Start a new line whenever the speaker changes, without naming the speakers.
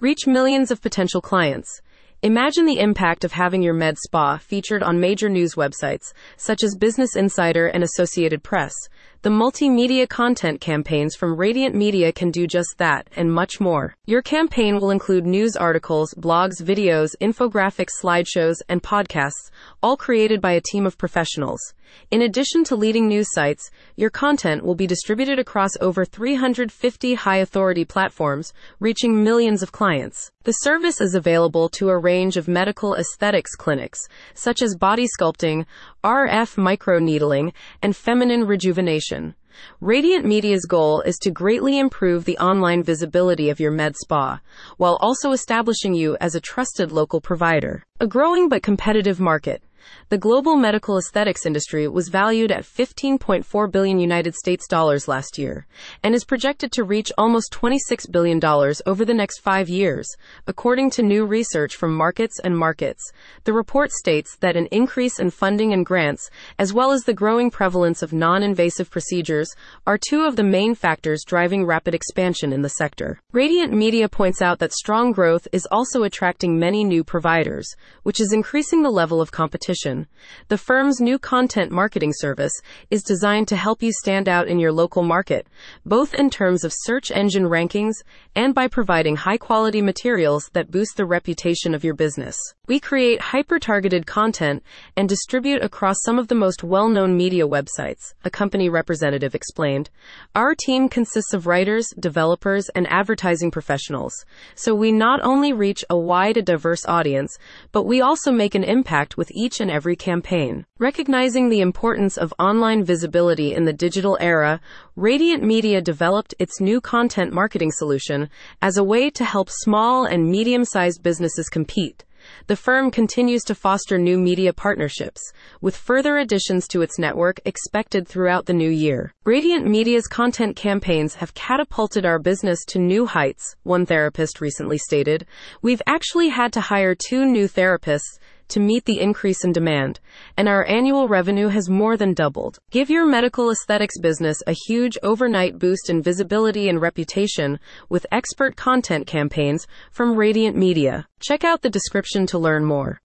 Reach millions of potential clients. Imagine the impact of having your med spa featured on major news websites, such as Business Insider and Associated Press. The multimedia content campaigns from Radiant Media can do just that and much more. Your campaign will include news articles, blogs, videos, infographics, slideshows, and podcasts, all created by a team of professionals. In addition to leading news sites, your content will be distributed across over 350 high authority platforms, reaching millions of clients. The service is available to a range of medical aesthetics clinics, such as body sculpting, RF microneedling, and feminine rejuvenation. Radiant Media's goal is to greatly improve the online visibility of your med spa, while also establishing you as a trusted local provider. A growing but competitive market. The global medical aesthetics industry was valued at 15.4 billion United States dollars last year and is projected to reach almost 26 billion dollars over the next 5 years, according to new research from Markets and Markets. The report states that an increase in funding and grants, as well as the growing prevalence of non-invasive procedures, are two of the main factors driving rapid expansion in the sector. Radiant Media points out that strong growth is also attracting many new providers, which is increasing the level of competition competition. The firm's new content marketing service is designed to help you stand out in your local market, both in terms of search engine rankings and by providing high quality materials that boost the reputation of your business. We create hyper targeted content and distribute across some of the most well known media websites, a company representative explained. Our team consists of writers, developers, and advertising professionals, so we not only reach a wide and diverse audience, but we also make an impact with each and every campaign. Recognizing the importance of online visibility in the digital era, Radiant Media developed its new content marketing solution as a way to help small and medium sized businesses compete. The firm continues to foster new media partnerships, with further additions to its network expected throughout the new year. Radiant Media's content campaigns have catapulted our business to new heights, one therapist recently stated. We've actually had to hire two new therapists to meet the increase in demand, and our annual revenue has more than doubled. Give your medical aesthetics business a huge overnight boost in visibility and reputation with expert content campaigns from Radiant Media. Check out the description to learn more.